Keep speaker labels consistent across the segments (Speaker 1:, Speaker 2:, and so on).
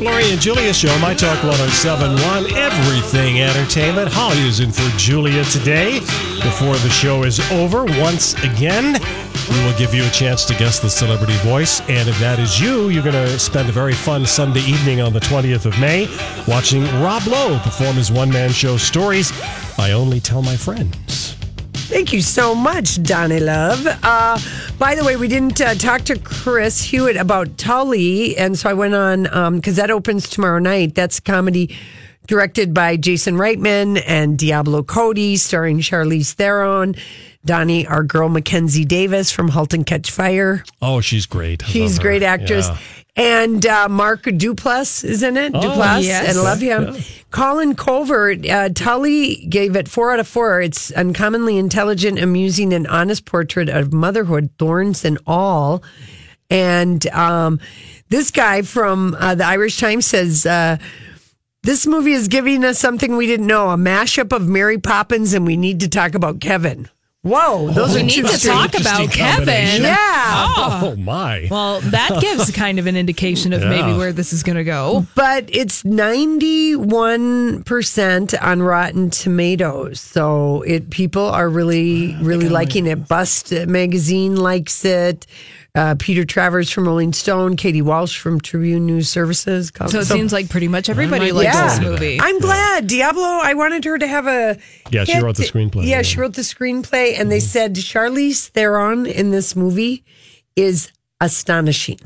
Speaker 1: Lori and Julia Show, My Talk 1071, Everything Entertainment. Holly is in for Julia today. Before the show is over, once again, we will give you a chance to guess the celebrity voice. And if that is you, you're going to spend a very fun Sunday evening on the 20th of May watching Rob Lowe perform his one man show Stories I Only Tell My Friends.
Speaker 2: Thank you so much, Donnie Love. Uh, by the way, we didn't uh, talk to Chris Hewitt about Tully, and so I went on because that opens tomorrow night. That's a comedy directed by Jason Reitman and Diablo Cody, starring Charlize Theron. Donnie, our girl Mackenzie Davis from *Halt and Catch Fire*.
Speaker 1: Oh, she's great.
Speaker 2: She's a great actress.
Speaker 1: Yeah.
Speaker 2: And uh, Mark Duplass is in it.
Speaker 1: Oh,
Speaker 2: Duplass,
Speaker 3: yes.
Speaker 2: I love him. Colin Covert, uh, Tully gave it four out of four. It's uncommonly intelligent, amusing, and honest portrait of motherhood, thorns and all. And um, this guy from uh, the Irish Times says. Uh, this movie is giving us something we didn't know a mashup of Mary Poppins, and we need to talk about Kevin. Whoa, those
Speaker 3: We
Speaker 2: are
Speaker 3: need
Speaker 2: two
Speaker 3: to talk about Kevin.
Speaker 2: Yeah.
Speaker 1: Oh, oh, my.
Speaker 3: Well, that gives kind of an indication of maybe where this is going to go.
Speaker 2: but it's 91% on Rotten Tomatoes. So it people are really, really liking it. Bust magazine likes it. Uh, Peter Travers from Rolling Stone, Katie Walsh from Tribune News Services.
Speaker 3: So it seems like pretty much everybody
Speaker 1: might
Speaker 3: likes
Speaker 2: yeah.
Speaker 3: this movie.
Speaker 2: I'm glad. Diablo, I wanted her to have a.
Speaker 1: Yeah, she wrote the screenplay,
Speaker 2: Yeah,
Speaker 1: yeah. Mm-hmm.
Speaker 2: she wrote the screenplay, and they said Charlize Theron in this movie is astonishing.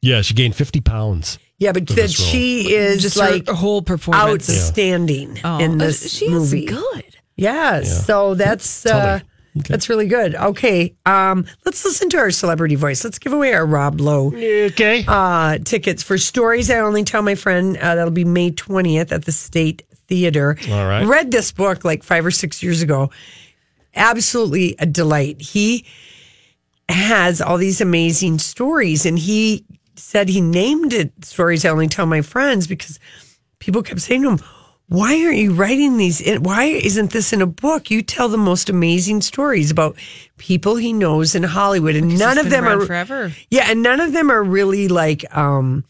Speaker 1: Yeah, she gained 50 pounds.
Speaker 2: Yeah, but that she is
Speaker 3: Just
Speaker 2: like
Speaker 3: her whole performance.
Speaker 2: outstanding
Speaker 3: Oh,
Speaker 2: in
Speaker 3: uh,
Speaker 2: this
Speaker 3: she
Speaker 2: movie.
Speaker 3: is good.
Speaker 2: Yes, so that's
Speaker 1: Tell
Speaker 2: uh,
Speaker 1: her. Okay.
Speaker 2: that's really good. Okay, um, let's listen to our celebrity voice. Let's give away our Rob Lowe
Speaker 1: Okay.
Speaker 2: uh, tickets for stories. I only tell my friend uh, that'll be May twentieth at the State Theater.
Speaker 1: All right.
Speaker 2: read this book like five or six years ago. Absolutely a delight. He has all these amazing stories, and he said he named it "Stories I Only Tell My Friends" because people kept saying to him, "Why aren't you writing these? in- Why isn't this in a book? You tell the most amazing stories about people he knows in Hollywood, and none of them are
Speaker 3: forever.
Speaker 2: yeah, and none of them are really like um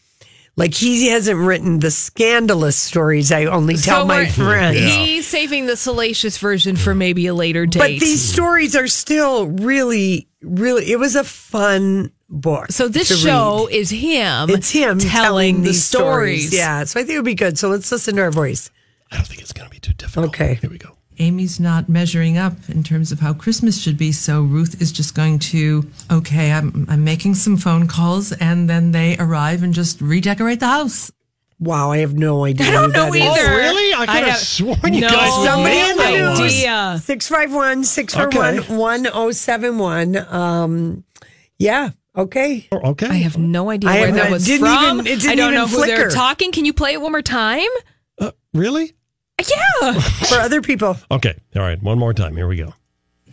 Speaker 2: like he hasn't written the scandalous stories I only tell my
Speaker 3: we're-
Speaker 2: friends.
Speaker 3: He's saving the salacious version for maybe a later date.
Speaker 2: But these stories are still really, really. It was a fun book.
Speaker 3: so this show
Speaker 2: read.
Speaker 3: is him.
Speaker 2: it's him
Speaker 3: telling, the
Speaker 2: these
Speaker 3: stories.
Speaker 2: Yeah, so I think it would be good. So let's listen to our voice.
Speaker 1: I don't think it's going to be too difficult.
Speaker 2: Okay.
Speaker 1: Here we go.
Speaker 4: Amy's not measuring up in terms of how Christmas should be, so Ruth is just going to, okay, I'm, I'm making some phone calls, and then they arrive and just redecorate the house.
Speaker 2: Wow, I have no idea.
Speaker 3: I don't
Speaker 2: who
Speaker 3: know
Speaker 2: that is.
Speaker 3: either.
Speaker 1: Oh, really? I could have
Speaker 3: have
Speaker 1: sworn you
Speaker 3: no
Speaker 1: guys would
Speaker 2: Somebody in the
Speaker 1: that
Speaker 2: news.
Speaker 3: idea.
Speaker 2: 651 641 1071. Um, yeah, okay.
Speaker 1: Oh, Okay.
Speaker 3: I have no idea
Speaker 2: I
Speaker 3: where
Speaker 2: have
Speaker 3: that was
Speaker 2: didn't
Speaker 3: from.
Speaker 2: even- it didn't
Speaker 3: I don't
Speaker 2: even
Speaker 3: know who they're talking. Can you play it one more time?
Speaker 1: Uh, really?
Speaker 3: Yeah.
Speaker 2: For other people.
Speaker 1: Okay. All right. One more time. Here we go.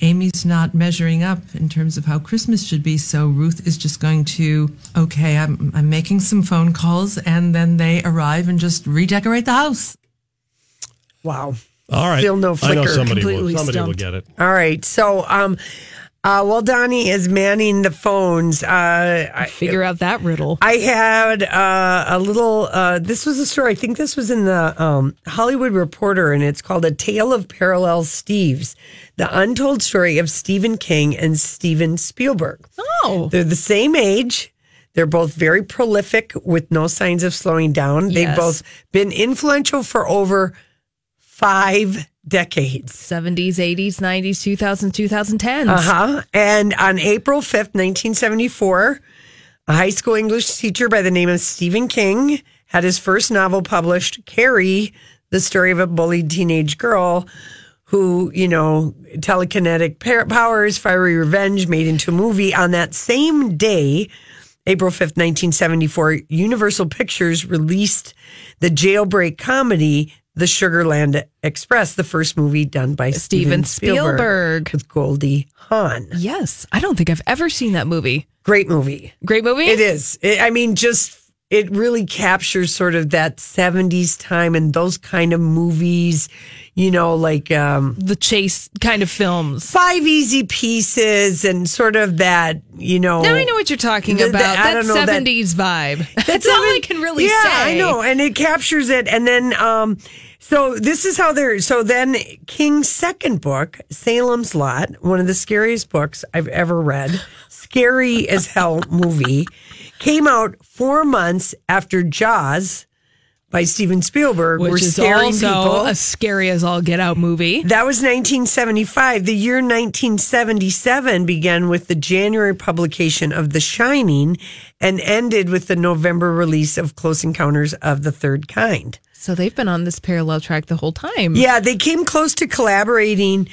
Speaker 4: Amy's not measuring up in terms of how Christmas should be, so Ruth is just going to, okay, I'm, I'm making some phone calls, and then they arrive and just redecorate the house.
Speaker 2: Wow.
Speaker 1: All right.
Speaker 2: Still no
Speaker 1: I know
Speaker 2: flicker.
Speaker 1: somebody will,
Speaker 3: Completely
Speaker 1: somebody will get it.
Speaker 2: All right. So, um, uh, while Donnie is manning the phones, uh, I,
Speaker 3: Figure out that riddle.
Speaker 2: I had uh, a little. Uh, this was a story. I think this was in the um, Hollywood Reporter, and it's called "A Tale of Parallel Steves: The Untold Story of Stephen King and Steven Spielberg."
Speaker 3: Oh.
Speaker 2: They're the same age. They're both very prolific with no signs of slowing down. They've both been influential for over five decades.
Speaker 3: 70s, 80s, 90s, 2000s, 2010s.
Speaker 2: Uh huh. And on April 5th, 1974, a high school English teacher by the name of Stephen King had his first novel published, Carrie, the story of a bullied teenage girl who, you know, telekinetic powers, fiery revenge made into a movie. On that same day, April 5th, 1974, Universal Pictures released the jailbreak comedy, The Sugarland Express, the first movie done by Steven,
Speaker 3: Steven Spielberg.
Speaker 2: with Goldie Hawn.
Speaker 3: Yes. I don't think I've ever seen that movie.
Speaker 2: Great movie.
Speaker 3: Great movie?
Speaker 2: It is. It, I mean, just it really captures sort of that 70s time and those kind of movies, you know, like um
Speaker 3: The chase kind of films.
Speaker 2: Five Easy Pieces and sort of that, you know.
Speaker 3: Now I know what you're talking
Speaker 2: The- the-
Speaker 3: about.
Speaker 2: I
Speaker 3: that
Speaker 2: know, that-
Speaker 3: 70s vibe. That's all I can really
Speaker 2: yeah,
Speaker 3: say.
Speaker 2: I know, and it captures it. And then, um, so this is how they're. So then, King's second book, Salem's Lot, one of the scariest books I've ever read, scary as hell movie, came out four months after Jaws by Steven Spielberg.
Speaker 3: Which
Speaker 2: were
Speaker 3: is also
Speaker 2: people.
Speaker 3: a scary as all get out movie.
Speaker 2: That was 1975. The year 1977 began with the January publication of The Shining and ended with the November release of Close Encounters of the Third Kind.
Speaker 3: So they've been on this parallel track the whole time.
Speaker 2: Yeah, they came close to collaborating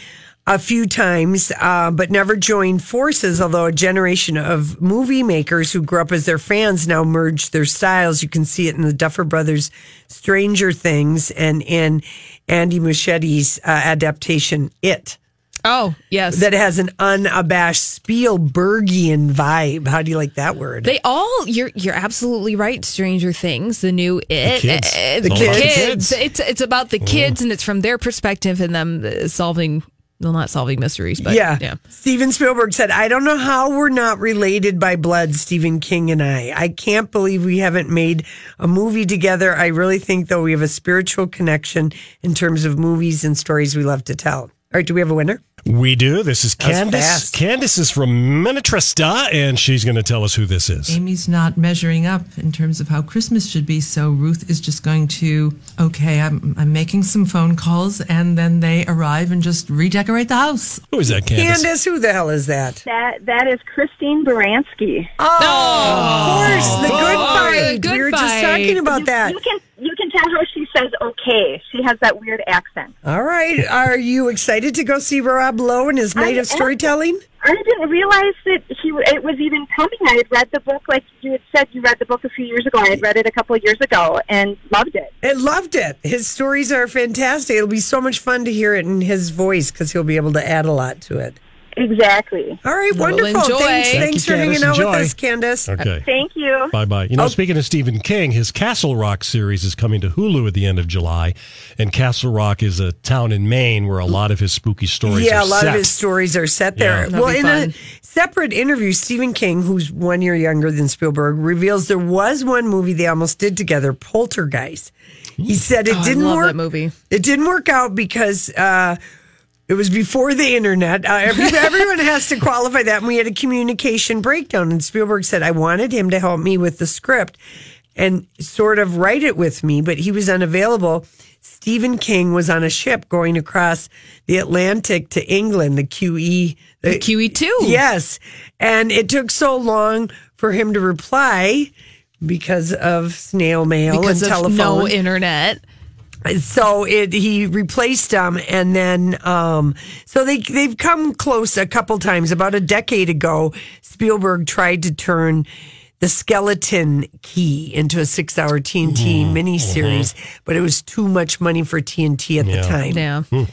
Speaker 2: a few times, uh, but never joined forces. Although a generation of movie makers who grew up as their fans now merged their styles. You can see it in the Duffer Brothers' Stranger Things and in Andy Muschietti's uh, adaptation, It.
Speaker 3: Oh, yes.
Speaker 2: that has an unabashed Spielbergian vibe. How do you like that word?
Speaker 3: They all you're you're absolutely right. Stranger Things, the new it,
Speaker 1: kids.
Speaker 3: uh,
Speaker 1: The
Speaker 3: the
Speaker 1: kids.
Speaker 3: kids. It's it's about the kids and it's from their perspective and them uh, solving well not solving mysteries, but
Speaker 2: yeah.
Speaker 3: yeah.
Speaker 2: Steven Spielberg said, I don't know how we're not related by blood, Stephen King and I. I can't believe we haven't made a movie together. I really think, though, we have a spiritual connection in terms of movies and stories we love to tell. All right, do we have a winner?
Speaker 1: We do. This is
Speaker 2: That was
Speaker 1: Candace. Candace is from Minnetrista, and she's going to tell us who this is.
Speaker 4: Amy's not measuring up in terms of how Christmas should be, so Ruth is just going to, okay, I'm, I'm making some phone calls, and then they arrive and just redecorate the house.
Speaker 1: Who is that, Candace?
Speaker 2: Candace, who the hell is that?
Speaker 5: That that is Christine Baranski.
Speaker 2: Oh, of course, the oh, good fight.
Speaker 3: good
Speaker 2: we were just talking about that.
Speaker 5: You can you can tell how she says okay. She has that weird accent.
Speaker 2: All right. Are you excited to go see Rob Lowe and his night
Speaker 5: I
Speaker 2: of storytelling?
Speaker 5: I didn't realize that he it was even coming. I had read the book like you had said. You read the book a few years ago. I had read it a couple of years ago and loved it.
Speaker 2: I loved it. His stories are fantastic. It'll be so much fun to hear it in his voice because he'll be able to add a lot to it.
Speaker 5: Exactly.
Speaker 2: All right,
Speaker 3: Well,
Speaker 2: wonderful.
Speaker 3: enjoy.
Speaker 2: Thanks,
Speaker 3: Thank
Speaker 2: thanks
Speaker 1: you,
Speaker 2: for hanging
Speaker 1: Candace.
Speaker 2: out with us, Candace.
Speaker 1: Okay.
Speaker 5: Thank you.
Speaker 1: Bye bye. You know, speaking of Stephen King, his Castle Rock series is coming to Hulu at the end of July. And Castle Rock is a town in Maine where a lot of his spooky stories are set.
Speaker 2: Yeah, a lot
Speaker 1: set.
Speaker 2: of his stories are set there.
Speaker 1: Yeah.
Speaker 2: Well, in a separate interview, Stephen King, who's one year younger than Spielberg, reveals there was one movie they almost did together, Poltergeist. He said it
Speaker 3: Oh,
Speaker 2: didn't
Speaker 3: love
Speaker 2: work.
Speaker 3: that movie.
Speaker 2: It didn't work out because uh, it was before the internet. Uh, every, everyone has to qualify that. And we had a communication breakdown. And Spielberg said, I wanted him to help me with the script and sort of write it with me, but he was unavailable. Stephen King was on a ship going across the Atlantic to England, the QE. The,
Speaker 3: QE2.
Speaker 2: Yes. And it took so long for him to reply because of snail mail
Speaker 3: because
Speaker 2: and telephone
Speaker 3: no internet.
Speaker 2: So it he replaced them and then um so they they've come close a couple times about a decade ago Spielberg tried to turn the skeleton key into a six hour TNT miniseries, but it was too much money for TNT at the time.
Speaker 3: Yeah.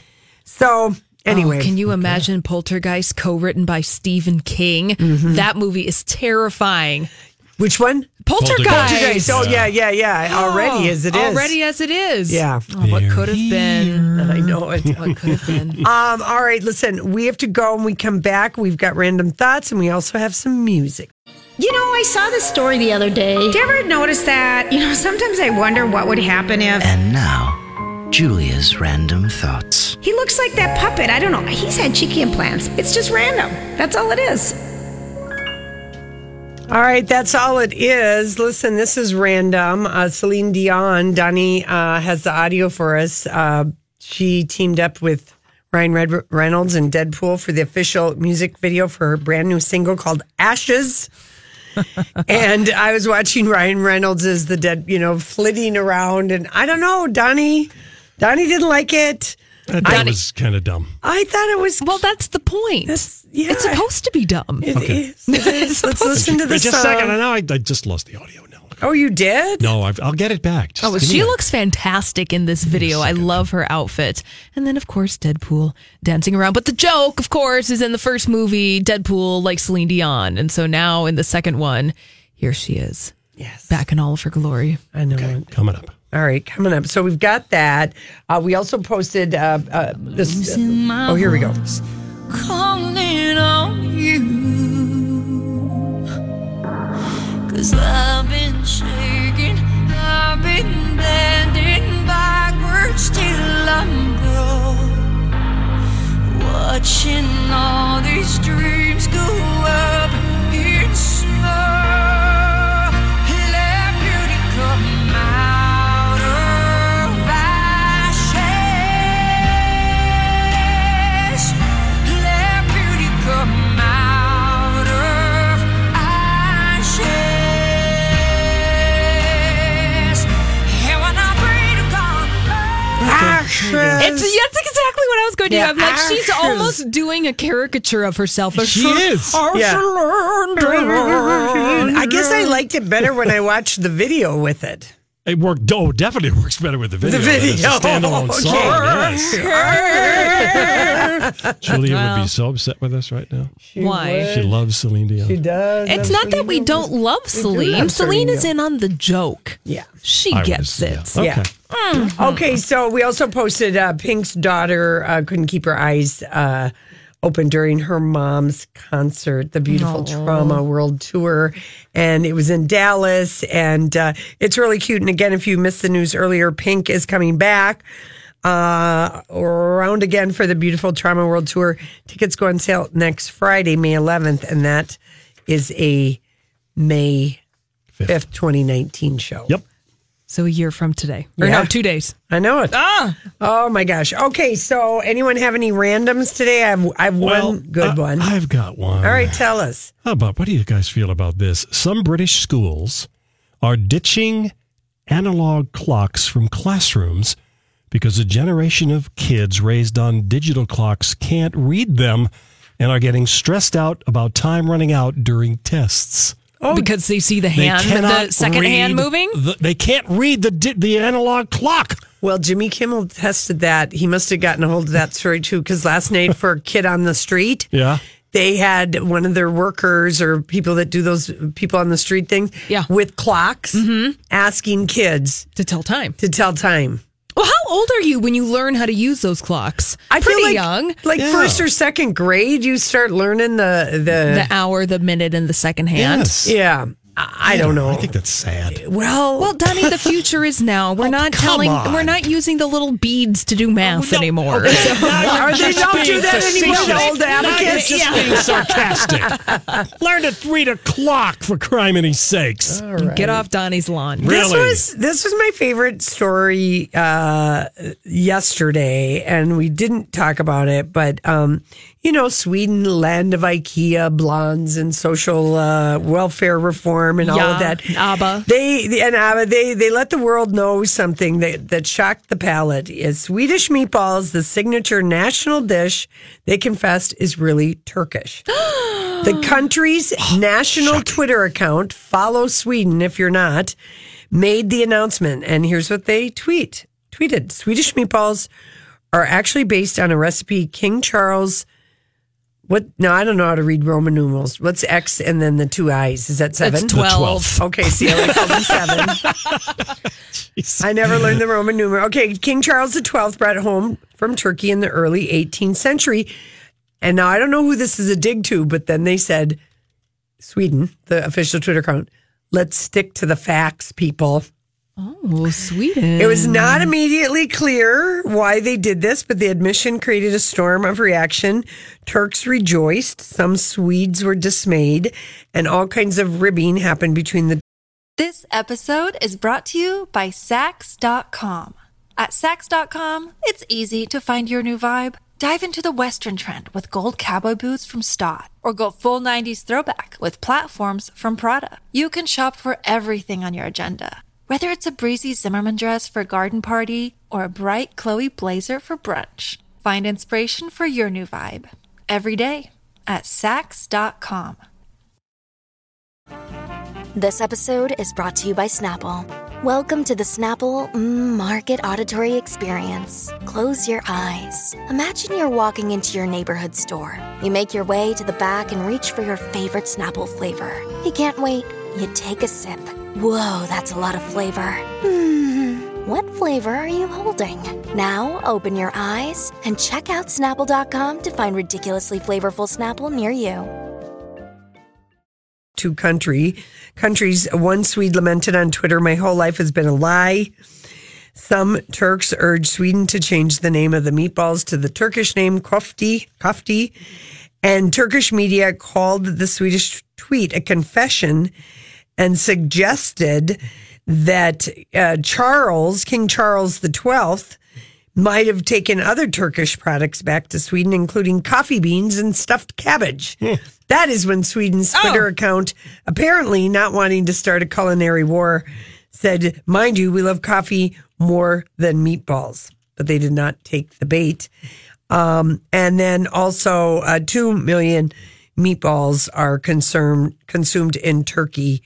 Speaker 2: So anyway,
Speaker 3: Oh, can you imagine Poltergeist co-written by Stephen King?
Speaker 2: Mm-hmm.
Speaker 3: That movie is terrifying.
Speaker 2: Which one?
Speaker 3: Poltergeist.
Speaker 2: Poltergeist. Oh yeah, yeah, yeah. Already as it is.
Speaker 3: Already as it is.
Speaker 2: Yeah.
Speaker 3: Oh, what could have been?
Speaker 2: And I know it.
Speaker 3: What could have been?
Speaker 2: Um, all right, listen, we have to go and we come back. We've got random thoughts and we also have some music.
Speaker 6: You know, I saw this story the other day.
Speaker 7: Did you ever notice that? You know, sometimes I wonder what would happen if
Speaker 8: And now, Julia's random thoughts.
Speaker 7: he looks like that puppet. I don't know. He's had cheeky implants. It's just random. That's all it is.
Speaker 2: All right, that's all it is. Listen, this is random. Uh, Celine Dion, Donnie uh, has the audio for us. Uh, she teamed up with Ryan Red- Reynolds and Deadpool for the official music video for her brand new single called Ashes. and I was watching Ryan Reynolds as the dead, you know, flitting around, and I don't know, Donnie. Donnie didn't like it.
Speaker 1: That, that was kind of dumb.
Speaker 2: I thought it was.
Speaker 3: Well, that's the point.
Speaker 2: yeah.
Speaker 3: It's supposed to be dumb.
Speaker 2: It is. It is. Let's listen to the
Speaker 1: Just a
Speaker 2: song.
Speaker 1: second. I know I, I just lost the audio now.
Speaker 2: Oh, you did?
Speaker 1: No, I've, I'll get it back. Just
Speaker 3: Oh, she looks fantastic in this video. I love her outfit. And then, of course, Deadpool dancing around. But the joke, of course, is in the first movie, Deadpool like Celine Dion. And so now in the second one, here she is.
Speaker 2: Yes.
Speaker 3: Back in all of her glory.
Speaker 2: I know. it.
Speaker 1: coming up.
Speaker 2: All right, coming up. So we've got that. Uh, we also posted uh, uh, this. oh, here we go.
Speaker 9: calling on you. Cause I've been shaking, I've been bending backwards till I'm broke. Watching all these dreams go up in smoke.
Speaker 3: It's, that's exactly what I was going to
Speaker 2: Yeah,
Speaker 3: do. I'm like, she's almost doing a caricature of herself.
Speaker 1: She is.
Speaker 2: Yeah. I guess I liked it better when I watched the video with it.
Speaker 1: It worked. Oh, definitely works better with the video.
Speaker 2: The
Speaker 1: than
Speaker 2: video.
Speaker 1: a standalone song. Yes. Julia would be so upset with us right now.
Speaker 3: Why?
Speaker 1: She loves Celine Dion.
Speaker 2: She does.
Speaker 3: It's not that we don't love Celine.
Speaker 2: love
Speaker 3: Celine is in on the joke.
Speaker 2: Yeah.
Speaker 3: She
Speaker 1: I
Speaker 3: gets
Speaker 1: was-
Speaker 3: it.
Speaker 1: yeah. Okay.
Speaker 2: Yeah. Okay, so we also posted uh, Pink's daughter uh, couldn't keep her eyes uh, open during her mom's concert, the Beautiful Trauma World Tour, and it was in Dallas, and uh, it's really cute. And again, if you missed the news earlier, Pink is coming back. Uh, around again for the Beautiful Trauma World Tour. Tickets go on sale next Friday, May 11th, and that is a May 5th, 2019 show.
Speaker 1: Yep.
Speaker 3: So a year from today. Or
Speaker 2: Yeah.
Speaker 3: no, two days.
Speaker 2: I know it. Ah. Oh my gosh. Okay, so anyone have any randoms today? I have I have
Speaker 1: Well,
Speaker 2: one good
Speaker 1: I-
Speaker 2: one.
Speaker 1: I've got one.
Speaker 2: All right, tell us.
Speaker 1: How about what do you guys feel about this? Some British schools are ditching analog clocks from classrooms because a generation of kids raised on digital clocks can't read them and are getting stressed out about time running out during tests. Oh.
Speaker 3: because they see the hand, the second hand moving.
Speaker 1: the- they can't read the the analog clock.
Speaker 2: Well, Jimmy Kimmel tested that. He must have gotten a hold of that story too, because last night for a kid on the street,
Speaker 1: Yeah.
Speaker 2: they had one of their workers or people that do those people on the street things
Speaker 3: Yeah.
Speaker 2: with clocks mm-hmm. asking kids
Speaker 3: to tell time.
Speaker 2: to tell time.
Speaker 3: Well, how old are you when you learn how to use those clocks?
Speaker 2: I
Speaker 3: Pretty
Speaker 2: feel like
Speaker 3: young.
Speaker 2: Like
Speaker 1: Yeah.
Speaker 2: first or second grade, you start learning the the,
Speaker 3: The hour, the minute, and the second hand.
Speaker 1: Yes.
Speaker 2: yeah. I, I don't know.
Speaker 1: I think that's sad.
Speaker 2: well,
Speaker 3: Well, Donnie, the future is now. We're not telling.
Speaker 1: on.
Speaker 3: We're not using the little beads to do math
Speaker 1: no.
Speaker 3: anymore.
Speaker 1: Okay.
Speaker 3: So-
Speaker 2: Are they don't do that anymore? The old
Speaker 1: Now you're
Speaker 2: abacus.
Speaker 1: just being sarcastic. Learn to read a clock for criminy sakes.
Speaker 3: Get off Donnie's lawn.
Speaker 2: This
Speaker 1: Really?
Speaker 2: was this was my favorite story uh, yesterday, and we didn't talk about it, but um, you know, Sweden, land of IKEA, blondes, and social uh, welfare reform, and all of that.
Speaker 3: ABBA.
Speaker 2: They and ABBA they they let the world know something that that shocked the palate. Is Swedish meatballs the signature national dish? They confessed is really Turkish. The country's national Twitter account, follow Sweden if you're not, made the announcement. And here's what they tweet tweeted Swedish meatballs are actually based on a recipe King Charles. What? No, I don't know how to read Roman numerals. What's X and then the two I's? Is that seven?
Speaker 3: It's 12.
Speaker 2: Okay, see, I called them seven. I never learned the Roman numeral. Okay, King Charles XII brought it home from Turkey in the early 18th century. And now I don't know who this is a dig to, but then they said, Sweden, the official Twitter account, let's stick to the facts, people.
Speaker 3: Oh, Sweden.
Speaker 2: It was not immediately clear why they did this, but the admission created a storm of reaction. Turks rejoiced, some Swedes were dismayed, and all kinds of ribbing happened between the
Speaker 10: This episode is brought to you by Saks.com. At Saks.com, it's easy to find your new vibe. Dive into the Western trend with gold cowboy boots from Staud, or go full 90s throwback with platforms from Prada. You can shop for everything on your agenda, whether it's a breezy Zimmermann dress for a garden party or a bright Chloe blazer for brunch. Find inspiration for your new vibe every day at Saks.com.
Speaker 11: This episode is brought to you by Snapple. Welcome to the Snapple Market Auditory Experience. Close your eyes. Imagine you're walking into your neighborhood store. You make your way to the back and reach for your favorite Snapple flavor. You can't wait. You take a sip. Whoa, that's a lot of flavor. Hmm, what flavor are you holding? Now open your eyes and check out Snapple.com to find ridiculously flavorful Snapple near you.
Speaker 2: two country countries. One Swede lamented on Twitter, "My whole life has been a lie." Some Turks urged Sweden to change the name of the meatballs to the Turkish name kofti, kofti, and Turkish media called the Swedish tweet a confession and suggested that uh, Charles, King Charles the Twelfth, might have taken other Turkish products back to Sweden, including coffee beans and stuffed cabbage. That is when Sweden's Twitter account, apparently not wanting to start a culinary war, said, Mind you, we love coffee more than meatballs. But they did not take the bait. Um, and then also, uh, 2 million meatballs are consumed, consumed in Turkey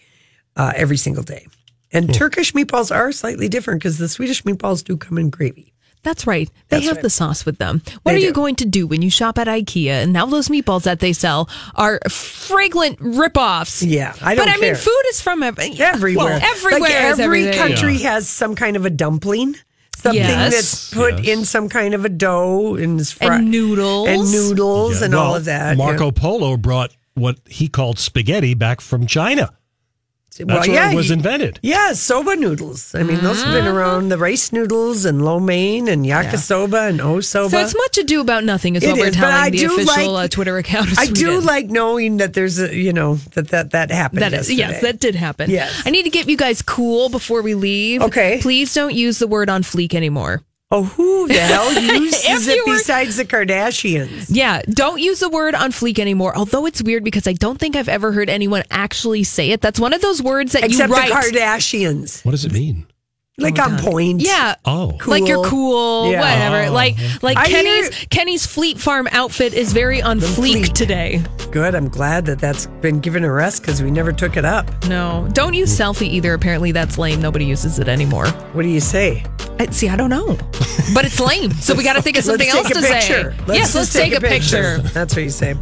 Speaker 2: uh, every single day. And Turkish meatballs are slightly different because the Swedish meatballs do come in gravy.
Speaker 3: That's right. They
Speaker 2: That's
Speaker 3: have
Speaker 2: right.
Speaker 3: the sauce with them. What
Speaker 2: They
Speaker 3: are you going to do when you shop at IKEA and now those meatballs that they sell are fragrant ripoffs?
Speaker 2: Yeah, I don't
Speaker 3: But I mean, food is from ev-
Speaker 2: everywhere.
Speaker 3: Well, everywhere
Speaker 2: Like every
Speaker 3: everything.
Speaker 2: country has some kind of a dumpling. Something
Speaker 3: Yes.
Speaker 2: that's put in some kind of a dough and, is fri-
Speaker 3: And noodles.
Speaker 2: and noodles
Speaker 1: Yeah,
Speaker 2: and all of that.
Speaker 1: Marco
Speaker 2: yeah.
Speaker 1: Polo brought what he called spaghetti back from China.
Speaker 2: Well, yeah,
Speaker 1: it was invented.
Speaker 2: Yeah, soba noodles. I mean, those have been
Speaker 3: Mm-hmm.
Speaker 2: around the rice noodles and lo mein and yakisoba and osoba.
Speaker 3: So it's much ado about nothing is
Speaker 2: It
Speaker 3: what we're
Speaker 2: I
Speaker 3: telling the official
Speaker 2: like-
Speaker 3: uh, Twitter account of
Speaker 2: I do like knowing that there's a, you know, that that, that happened.
Speaker 3: That is, yes, that did happen.
Speaker 2: Yes.
Speaker 3: I need to get you guys cool before we leave.
Speaker 2: Okay.
Speaker 3: Please don't use the word on fleek anymore.
Speaker 2: Oh, who the hell uses it
Speaker 3: were-
Speaker 2: besides the Kardashians?
Speaker 3: Yeah, don't use the word on fleek anymore. Although it's weird because I don't think I've ever heard anyone actually say it. That's one of those words that
Speaker 2: Except
Speaker 3: you
Speaker 2: the
Speaker 3: Kardashians.
Speaker 1: What does it mean?
Speaker 2: Oh like on point.
Speaker 3: yeah.
Speaker 1: Oh.
Speaker 3: Like you're
Speaker 2: Cool.
Speaker 3: cool,
Speaker 2: Yeah.
Speaker 3: whatever.
Speaker 1: Oh,
Speaker 3: like like
Speaker 2: I
Speaker 3: Kenny's
Speaker 2: hear-
Speaker 3: Kenny's Fleet Farm outfit is very on fleek,
Speaker 2: fleek.
Speaker 3: today.
Speaker 2: Good. I'm glad that that's been given a rest because we never took it up.
Speaker 3: No, don't use selfie either. Apparently that's lame. Nobody uses it anymore.
Speaker 2: What do you say?
Speaker 3: I, see, I don't know, but it's lame. So we got to think of something else to
Speaker 2: picture.
Speaker 3: say. yes,
Speaker 2: just
Speaker 3: let's take, a picture.
Speaker 2: That's what you say.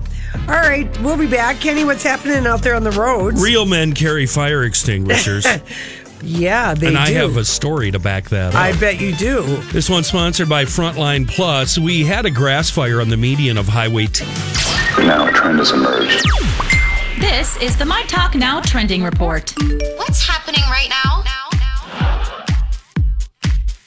Speaker 2: All right, we'll be back. Kenny, what's happening out there on the roads?
Speaker 12: Real men carry fire extinguishers.
Speaker 2: yeah, they
Speaker 12: and
Speaker 2: do.
Speaker 12: I have a story to back that up.
Speaker 2: I bet you do.
Speaker 12: This one's sponsored by Frontline Plus. We had a grass fire on the median of Highway 10.
Speaker 13: Now a trend has emerged.
Speaker 14: This is the My Talk Now trending report.
Speaker 15: What's happening right now?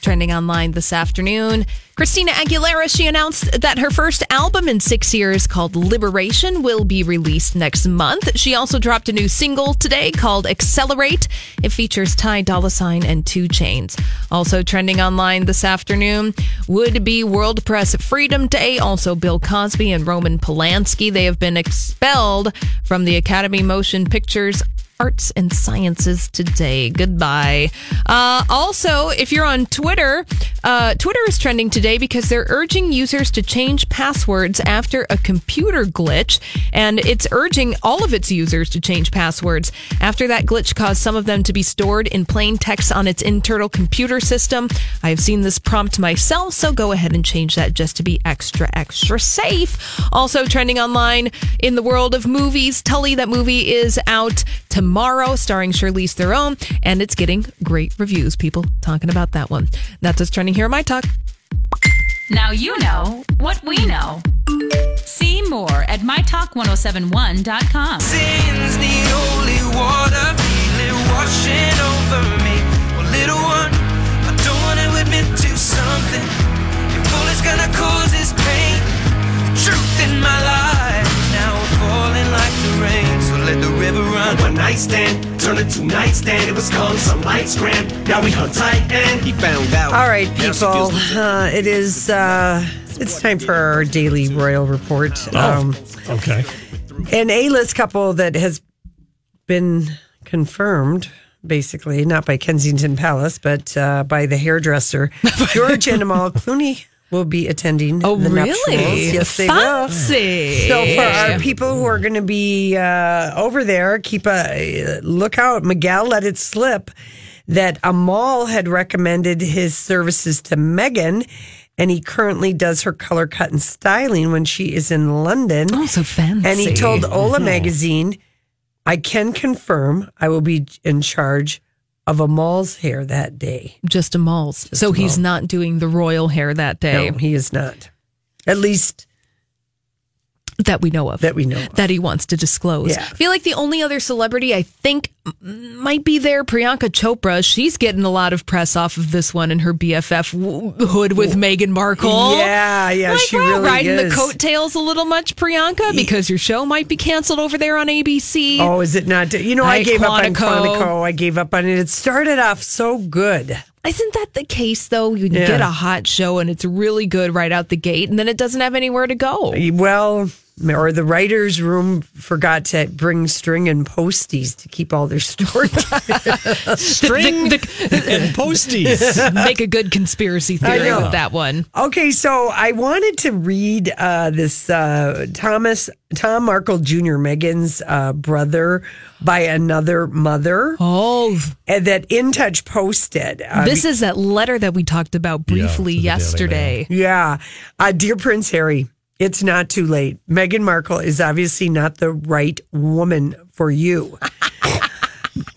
Speaker 3: Trending online this afternoon, Christina Aguilera, she announced that her first album in six years called Liberation will be released next month. She also dropped a new single today called Accelerate. It features Ty Dolla Sign and 2 Chainz. Also trending online this afternoon would be World Press Freedom Day. Also Bill Cosby and Roman Polanski. They have been expelled from the Academy Motion Pictures arts and sciences today. Goodbye. Uh, also, if you're on Twitter, uh, Twitter is trending today because they're urging users to change passwords after a computer glitch, and it's urging all of its users to change passwords after that glitch caused some of them to be stored in plain text on its internal computer system. I have seen this prompt myself, so go ahead and change that just to be extra, extra safe. Also, trending online in the world of movies, Tully, that movie is out tomorrow, starring Charlize Theron, and it's getting great reviews. People talking about that one. That's what's trending here on My Talk.
Speaker 14: Now you know what we know. See more at mytalk1071.com.
Speaker 9: Sin's the only water washing over me. Well, little one, I don't want to admit to something. Your fool is gonna cause this pain. The truth in my life.
Speaker 16: A two night stand. It was called some lights grand. Now we hung tight and he found out.
Speaker 2: All right, people. Uh, it is. Uh, it's time for our daily royal report. Um,
Speaker 1: Oh, okay.
Speaker 2: an A-list couple that has been confirmed, basically not by Kensington Palace, but uh, by the hairdresser George and Amal Clooney. Will be attending
Speaker 3: Oh,
Speaker 2: the
Speaker 3: really?
Speaker 2: nuptials. Yes, they
Speaker 3: Fancy.
Speaker 2: will. So, for our people who are going to be uh, over there, keep a look out. Miguel let it slip that Amal had recommended his services to Meghan, and he currently does her color cut and styling when she is in London.
Speaker 3: Oh, so fancy.
Speaker 2: And he told Ola
Speaker 3: Mhm.
Speaker 2: magazine, I can confirm I will be in charge of Amal's hair that day.
Speaker 3: Just Amal's. so he's not doing the royal hair that day.
Speaker 2: No, he is not. At least
Speaker 3: that we know of.
Speaker 2: That we know of.
Speaker 3: That he wants to disclose.
Speaker 2: Yeah.
Speaker 3: I feel like the only other celebrity I think might be there, Priyanka Chopra. She's getting a lot of press off of this one and her BFF hood with Meghan Markle.
Speaker 2: Yeah, yeah,
Speaker 3: like,
Speaker 2: she
Speaker 3: wow,
Speaker 2: really
Speaker 3: riding
Speaker 2: is.
Speaker 3: the coattails a little much, Priyanka, because your show might be canceled over there on ABC.
Speaker 2: Oh, is it not? You know, I
Speaker 3: Hi,
Speaker 2: gave up on
Speaker 3: Quantico.
Speaker 2: Quantico. I gave up on it. It started off so good.
Speaker 3: Isn't that the case though? You
Speaker 2: Yeah.
Speaker 3: get a hot show and it's really good right out the gate, and then it doesn't have anywhere to go.
Speaker 2: Well, or the writers' room forgot to bring string and posties to keep all their stories.
Speaker 1: String and posties.
Speaker 3: Make a good conspiracy theory with that one.
Speaker 2: Okay, so I wanted to read uh, this uh, Thomas Tom Markle Jr. Meghan's uh, brother by another mother.
Speaker 3: Oh,
Speaker 2: and that In Touch posted. Uh,
Speaker 3: this is that letter that we talked about briefly yesterday.
Speaker 2: Yeah. Uh, Dear Prince Harry, it's not too late. Meghan Markle is obviously not the right woman for you.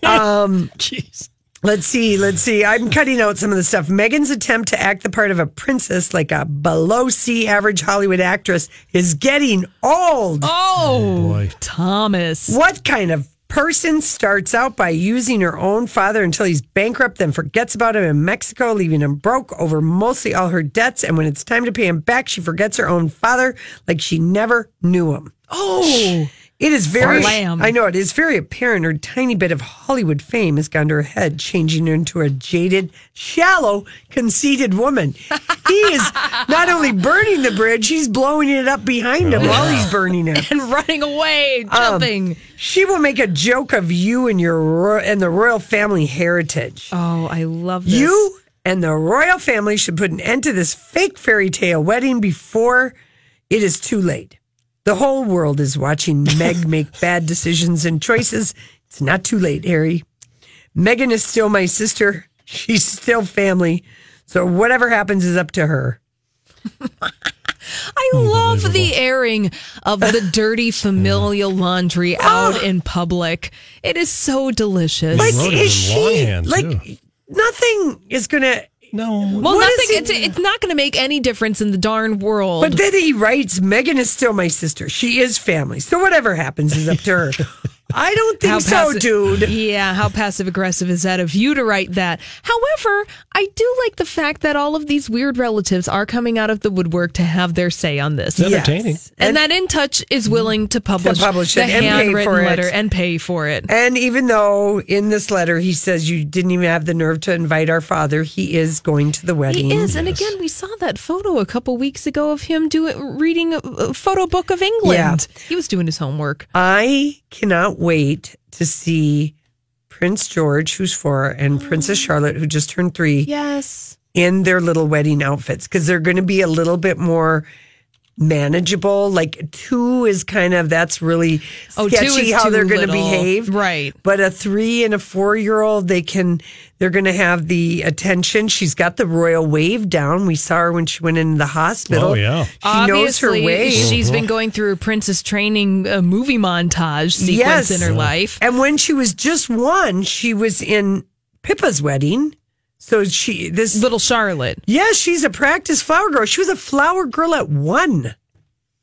Speaker 2: um,
Speaker 1: Jeez.
Speaker 2: Let's see. Let's see. I'm cutting out some of the stuff. Meghan's attempt to act the part of a princess, like a below sea average Hollywood actress, is getting old.
Speaker 3: Oh, boy. Thomas.
Speaker 2: What kind of person starts out by using her own father until he's bankrupt, then forgets about him in Mexico, leaving him broke over mostly all her debts? And when it's time to pay him back, she forgets her own father like she never knew him.
Speaker 3: Oh,
Speaker 2: It is very,
Speaker 3: Slam.
Speaker 2: I know it is very apparent her tiny bit of Hollywood fame has gone to her head, changing her into a jaded, shallow, conceited woman. he is not only burning the bridge, he's blowing it up behind him while he's burning it.
Speaker 3: and running away,
Speaker 2: Um,
Speaker 3: jumping.
Speaker 2: she will make a joke of you and your ro- and the royal family heritage.
Speaker 3: oh, I love this.
Speaker 2: You and the royal family should put an end to this fake fairy tale wedding before it is too late. The whole world is watching Meg make bad decisions and choices. It's not too late, Harry. Meghan is still my sister. She's still family. So whatever happens is up to her.
Speaker 3: I love the airing of the dirty familial laundry ah! out in public. It is so delicious.
Speaker 2: Like,
Speaker 1: wrote it
Speaker 2: is
Speaker 1: in
Speaker 2: she
Speaker 1: longhand,
Speaker 2: like
Speaker 1: too.
Speaker 2: nothing is gonna
Speaker 1: No.
Speaker 3: well,
Speaker 2: what
Speaker 3: nothing.
Speaker 2: is
Speaker 3: It's, it's not going to make any difference in the darn world.
Speaker 2: But then he writes, Meghan is still my sister. She is family. So whatever happens is up to her. I don't think so,
Speaker 3: passi-
Speaker 2: dude.
Speaker 3: Yeah, how passive aggressive is that of you to write that? However, I do like the fact that all of these weird relatives are coming out of the woodwork to have their say on this.
Speaker 1: It's entertaining.
Speaker 2: Yes.
Speaker 3: And, that In Touch is willing to publish,
Speaker 2: publish
Speaker 3: the
Speaker 2: it and pay
Speaker 3: handwritten
Speaker 2: for it.
Speaker 3: letter and pay for it.
Speaker 2: And even though in this letter he says you didn't even have the nerve to invite our father, he is going to the wedding.
Speaker 3: He is, and again, we saw that photo a couple weeks ago of him doing reading a, a photo book of England. Yeah. He was doing his homework.
Speaker 2: I cannot wait to see Prince George, who's four, and Princess Charlotte, who just turned three,
Speaker 3: Yes,
Speaker 2: in their little wedding outfits because they're going to be a little bit more manageable. Like two is kind of that's really
Speaker 3: Oh,
Speaker 2: sketchy how they're going to behave.
Speaker 3: Right.
Speaker 2: But a three and a four year old, they can they're going to have the attention. She's got the royal wave down. We saw her when she went into the hospital.
Speaker 1: Oh, yeah.
Speaker 2: she knows her
Speaker 3: Obviously,
Speaker 2: way.
Speaker 3: She's been going through a princess training uh, movie montage sequence in her life.
Speaker 2: And when she was just one, she was in Pippa's wedding. So she this
Speaker 3: Little Charlotte.
Speaker 2: yeah, she's a practice flower girl. She was a flower girl at one.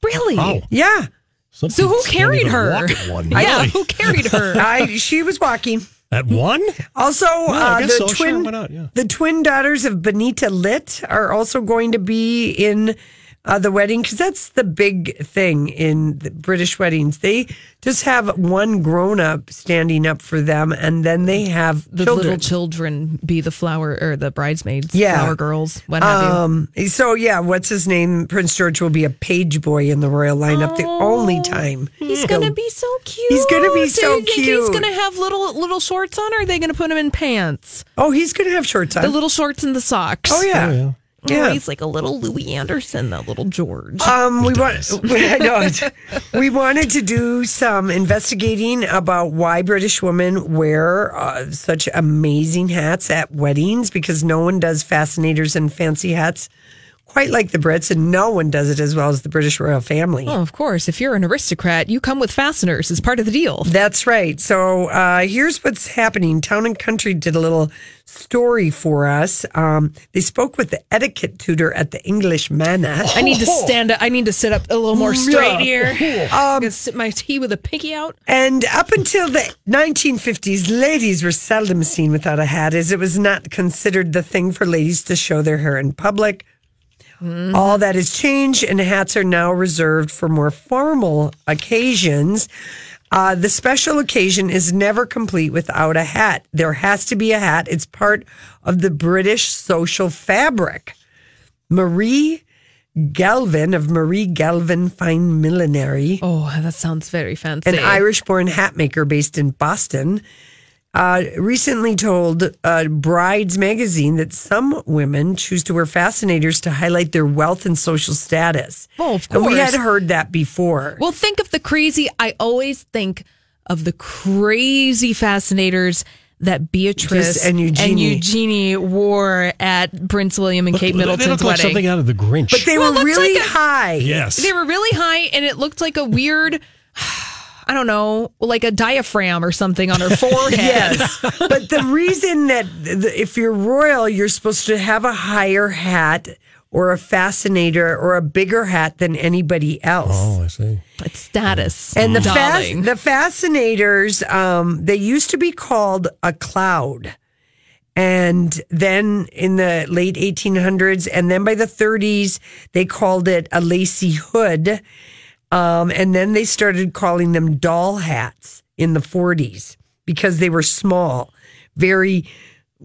Speaker 3: Really?
Speaker 1: Oh.
Speaker 2: Yeah.
Speaker 1: Some
Speaker 3: So who carried her?
Speaker 1: one.
Speaker 3: Yeah, who carried her?
Speaker 2: I she was walking.
Speaker 1: At one?
Speaker 2: Also, uh, the
Speaker 1: so.
Speaker 2: Twin
Speaker 1: not? Yeah.
Speaker 2: the twin daughters of Benita Litt are also going to be in uh, the wedding because that's the big thing in the British weddings. They just have one grown up standing up for them, and then they have
Speaker 3: The
Speaker 2: children.
Speaker 3: little children be the flower or the bridesmaids,
Speaker 2: Yeah.
Speaker 3: flower girls, what have you.
Speaker 2: Um, so yeah, what's his name? Prince George will be a page boy in the royal lineup. the only time
Speaker 3: He's gonna be so cute.
Speaker 2: He's gonna be so cute.
Speaker 3: Do
Speaker 2: so
Speaker 3: you think
Speaker 2: cute.
Speaker 3: He's gonna have little little shorts on, or are they gonna put him in pants?
Speaker 2: Oh, he's gonna have shorts on.
Speaker 3: The little shorts and the socks.
Speaker 2: Oh, yeah. Oh, yeah. Yeah.
Speaker 3: Oh, he's like a little Louie Anderson, that little George.
Speaker 2: Um, we want. I know. it. We wanted to do some investigating about why British women wear uh, such amazing hats at weddings because no one does fascinators and fancy hats quite like the Brits, and no one does it as well as the British royal family.
Speaker 3: Oh, of course. If you're an aristocrat, you come with fasteners as part of the deal.
Speaker 2: That's right. So uh, here's what's happening. Town and Country did a little story for us. Um, they spoke with the etiquette tutor at the English Manner.
Speaker 3: I need to stand up. I need to sit up a little more straight
Speaker 2: Yeah.
Speaker 3: here.
Speaker 2: Um,
Speaker 3: I'm sit my tea with a pinky out.
Speaker 2: And up until the 1950s, ladies were seldom seen without a hat, as it was not considered the thing for ladies to show their hair in public. All that has changed, and hats are now reserved for more formal occasions. Uh, the special occasion is never complete without a hat. There has to be a hat. It's part of the British social fabric. Marie Galvin of Marie Galvin Fine Millinery
Speaker 3: Oh, that sounds very fancy.
Speaker 2: an Irish born hat maker based in Boston, uh, recently told uh, Brides magazine that some women choose to wear fascinators to highlight their wealth and social status.
Speaker 3: Oh, of
Speaker 2: And we had heard that before.
Speaker 3: Well, think of the crazy. I always think of the crazy fascinators that Beatrice
Speaker 2: Just- and Eugenie.
Speaker 3: Eugenie wore at Prince William and Kate
Speaker 1: They
Speaker 3: Middleton's
Speaker 1: look like
Speaker 3: wedding.
Speaker 1: something out of the Grinch.
Speaker 2: But they
Speaker 3: Well,
Speaker 2: were really
Speaker 3: like a-
Speaker 2: high.
Speaker 1: yes.
Speaker 3: They were really high, and it looked like a weird. I don't know, like a diaphragm or something on her forehead.
Speaker 2: Yes. but the reason that the, if you're royal, you're supposed to have a higher hat or a fascinator or a bigger hat than anybody else.
Speaker 1: oh, I see.
Speaker 3: It's status.
Speaker 2: And the fas- the fascinators, um, they used to be called a cloud. And then in the late 1800s, and then by the 30s, they called it a lacy hood. Um, and then they started calling them doll hats in the 40s because they were small, very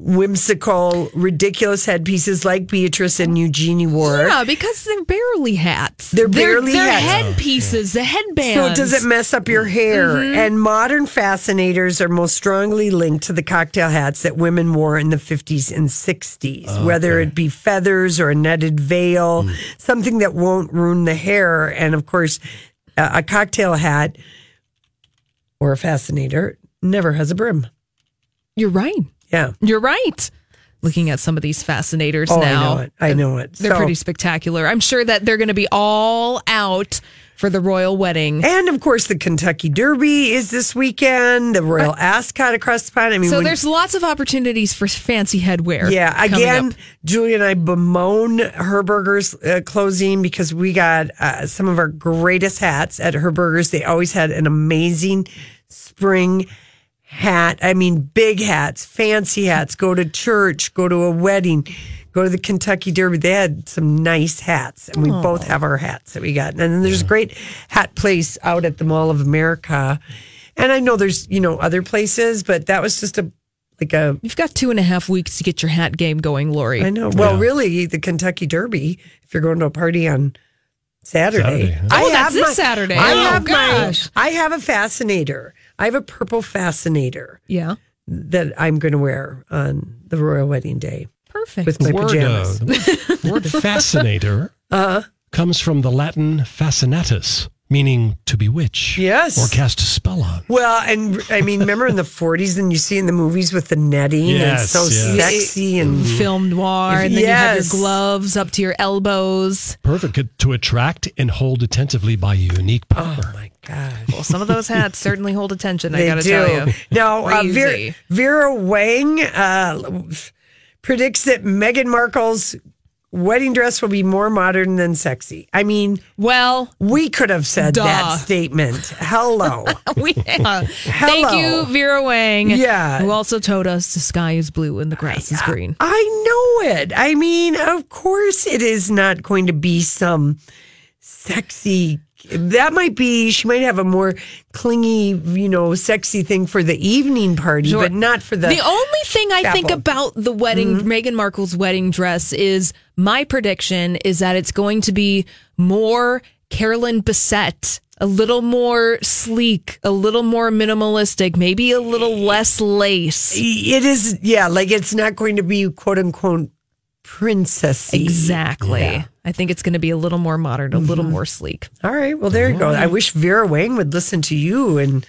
Speaker 2: whimsical, ridiculous headpieces like Beatrice and Eugenie wore.
Speaker 3: yeah, because they're barely hats.
Speaker 2: They're barely
Speaker 3: they're
Speaker 2: hats.
Speaker 3: headpieces, the headbands.
Speaker 2: So does it mess up your hair?
Speaker 3: Mhm.
Speaker 2: And modern fascinators are most strongly linked to the cocktail hats that women wore in the 50s and 60s, whether it be feathers or a netted veil, something that won't ruin the hair. And of course, a a cocktail hat or a fascinator never has a brim.
Speaker 3: You're right.
Speaker 2: Yeah.
Speaker 3: You're right. Looking at some of these fascinators
Speaker 2: Oh, I
Speaker 3: now.
Speaker 2: know it. I know it.
Speaker 3: They're
Speaker 2: So-
Speaker 3: pretty spectacular. I'm sure that they're going to be all out for the royal wedding.
Speaker 2: And of course, the Kentucky Derby is this weekend. The Royal Ascot across the pond. I mean,
Speaker 3: so there's lots of opportunities for fancy headwear.
Speaker 2: Yeah, again. Julie and I bemoan Herberger's uh, closing because we got uh, some of our greatest hats at Herberger's. They always had an amazing spring hat. I mean, big hats, fancy hats. Go to church, go to a wedding, go to the Kentucky Derby. They had some nice hats, and we oh. both have our hats that we got. And then there's a great hat place out at the Mall of America. And I know there's you know other places, but that was just a like a
Speaker 3: You've got two and a half weeks to get your hat game going, Lori.
Speaker 2: I know. Well, really, the Kentucky Derby. If you're going to a party on Saturday,
Speaker 1: Saturday, huh?
Speaker 3: Oh, that's this Saturday.
Speaker 2: I
Speaker 3: Oh,
Speaker 2: have
Speaker 3: gosh.
Speaker 2: my. I have a fascinator. I have a purple fascinator
Speaker 3: Yeah.
Speaker 2: that I'm going to wear on the royal wedding day
Speaker 3: Perfect.
Speaker 2: with my
Speaker 1: word, uh,
Speaker 2: pajamas.
Speaker 1: the word, word fascinator
Speaker 2: Uh,
Speaker 1: comes from the Latin fascinatus, meaning to bewitch.
Speaker 2: Yes.
Speaker 1: Or cast a spell on.
Speaker 2: well, and I mean, remember in the 40s, and you see in the movies with the netting,
Speaker 1: Yes,
Speaker 2: and so
Speaker 1: yes.
Speaker 2: sexy and
Speaker 3: Film noir, and then you have your gloves up to your elbows.
Speaker 1: Perfect to attract and hold attentively by unique power.
Speaker 2: oh my gosh.
Speaker 3: Well, some of those hats certainly hold attention. I got to
Speaker 2: do.
Speaker 3: tell you.
Speaker 2: Now, uh, Vera, Vera Wang uh, predicts that Meghan Markle's wedding dress will be more modern than sexy. I mean,
Speaker 3: well,
Speaker 2: we could have said
Speaker 3: duh.
Speaker 2: that statement. Hello.
Speaker 3: we, uh, thank you, Vera Wang.
Speaker 2: Yeah.
Speaker 3: Who also told us the sky is blue and the grass is green.
Speaker 2: I know it. I mean, of course, it is not going to be some sexy. That might be. She might have a more clingy, you know, sexy thing for the evening party,
Speaker 3: Sure.
Speaker 2: but not for the.
Speaker 3: The only thing I think about the wedding,
Speaker 2: Mm-hmm.
Speaker 3: Meghan Markle's wedding dress, is my prediction is that it's going to be more Carolyn Bessette, a little more sleek, a little more minimalistic, maybe a little less lace.
Speaker 2: It is, yeah, like it's not going to be quote unquote princessy.
Speaker 3: Exactly. I think it's going to be a little more modern, a little
Speaker 2: Mm-hmm.
Speaker 3: more sleek.
Speaker 2: All right. Well, there you go. I wish Vera Wang would listen to you and.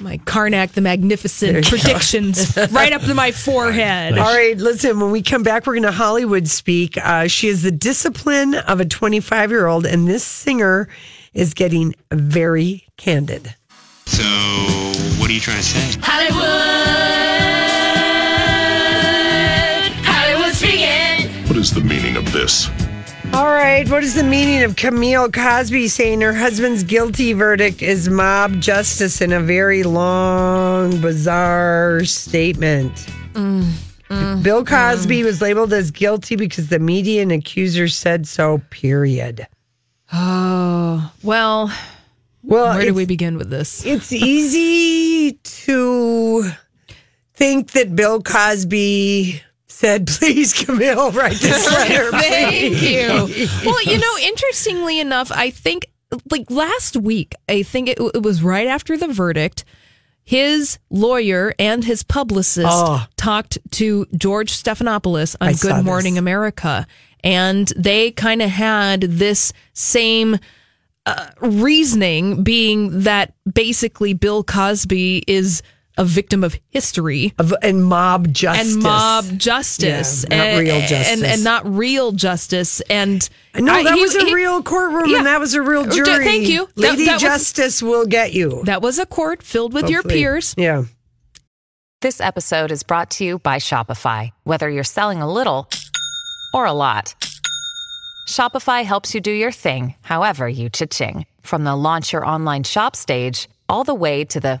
Speaker 3: My Carnac the Magnificent predictions right up to my forehead.
Speaker 2: All right, listen, when we come back, we're going to Hollywood speak. Uh, she is the discipline of a 25 year old, and this singer is getting very candid.
Speaker 17: So, what are you trying to say?
Speaker 9: Hollywood,
Speaker 13: is the meaning of this?
Speaker 2: All right, what is the meaning of Camille Cosby saying her husband's guilty verdict is mob justice in a very long, bizarre statement? Mm, mm, Bill mm. Cosby was labeled as guilty because the media and accusers said so, period.
Speaker 3: Oh, well,
Speaker 2: Well,
Speaker 3: where do we begin with this?
Speaker 2: It's easy to think that Bill Cosby said, "Please, Camille, write this letter."
Speaker 3: Thank you. Well, you know, interestingly enough, I think like last week, I think it, it was right after the verdict. His lawyer and his publicist
Speaker 2: Oh.
Speaker 3: talked to George Stephanopoulos on
Speaker 2: I
Speaker 3: Good Morning
Speaker 2: this.
Speaker 3: America, and they kind of had this same uh, reasoning, being that basically Bill Cosby is a victim of history
Speaker 2: Of- and mob justice
Speaker 3: and mob justice,
Speaker 2: Yeah, not
Speaker 3: and,
Speaker 2: real
Speaker 3: and,
Speaker 2: justice.
Speaker 3: and not real justice. And
Speaker 2: No,
Speaker 3: I-
Speaker 2: that
Speaker 3: he-
Speaker 2: was a
Speaker 3: he-
Speaker 2: real courtroom,
Speaker 3: Yeah.
Speaker 2: and that was a real jury.
Speaker 3: Thank you,
Speaker 2: Lady
Speaker 3: that was-
Speaker 2: Justice will get you.
Speaker 3: that was a court filled with your peers.
Speaker 2: Yeah.
Speaker 18: This episode is brought to you by Shopify. Whether you're selling a little or a lot, Shopify helps you do your thing, however you cha-ching. From the launch your online shop stage, all the way to the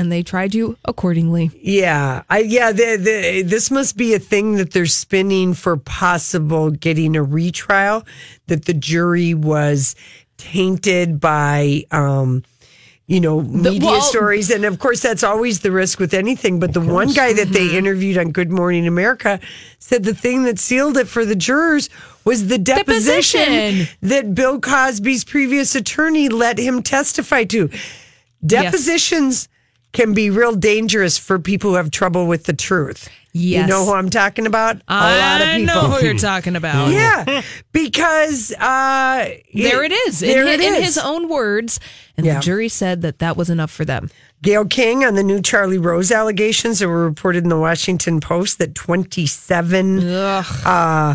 Speaker 3: And they tried you accordingly.
Speaker 2: Yeah, I yeah. The, the, this must be a thing that they're spinning for possible getting a retrial. That the jury was tainted by, um, you know, media
Speaker 3: well-
Speaker 2: stories, and of course that's always the risk with anything. But the one guy that they interviewed on Good Morning America said the thing that sealed it for the jurors was the deposition,
Speaker 3: Deposition.
Speaker 2: that Bill Cosby's previous attorney let him testify to. Depositions can be real dangerous for people who have trouble with the truth.
Speaker 3: Yes.
Speaker 2: You know who I'm talking about? A lot of
Speaker 3: I
Speaker 2: people.
Speaker 3: know who you're talking about.
Speaker 2: Yeah, because uh,
Speaker 3: There it is.
Speaker 2: There
Speaker 3: in,
Speaker 2: it
Speaker 3: in
Speaker 2: is.
Speaker 3: his own words. And
Speaker 2: Yeah.
Speaker 3: the jury said that that was enough for them.
Speaker 2: Gayle King on the new Charlie Rose allegations that were reported in the Washington Post that 27 uh,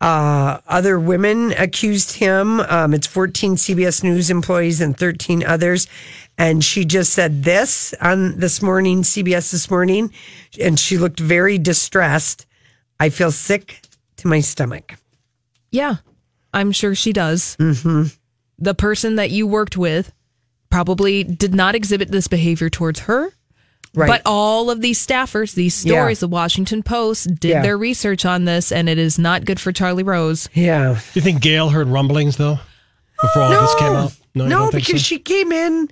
Speaker 2: uh, other women accused him. Um, it's 14 CBS News employees and 13 others. And she just said this on this morning, CBS this morning, and she looked very distressed. I feel sick to my stomach.
Speaker 3: Yeah, I'm sure she does.
Speaker 2: Mm-hmm.
Speaker 3: The person that you worked with probably did not exhibit this behavior towards her.
Speaker 2: Right.
Speaker 3: But all of these staffers, these
Speaker 2: Yeah.
Speaker 3: stories, the Washington Post did
Speaker 2: Yeah.
Speaker 3: their research on this, and it is not good for Charlie Rose.
Speaker 2: Yeah.
Speaker 1: Do you think Gayle heard rumblings though before all this came out? you
Speaker 2: No, because
Speaker 1: so?
Speaker 2: she came in.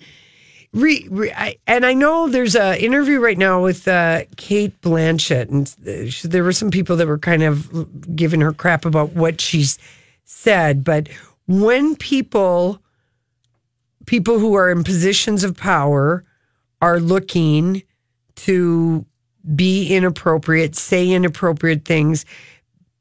Speaker 2: Re, re, I, and I know there's a interview right now with uh, Cate Blanchett, and she, there were some people that were kind of giving her crap about what she's said. But when people, people who are in positions of power, are looking to be inappropriate, say inappropriate things,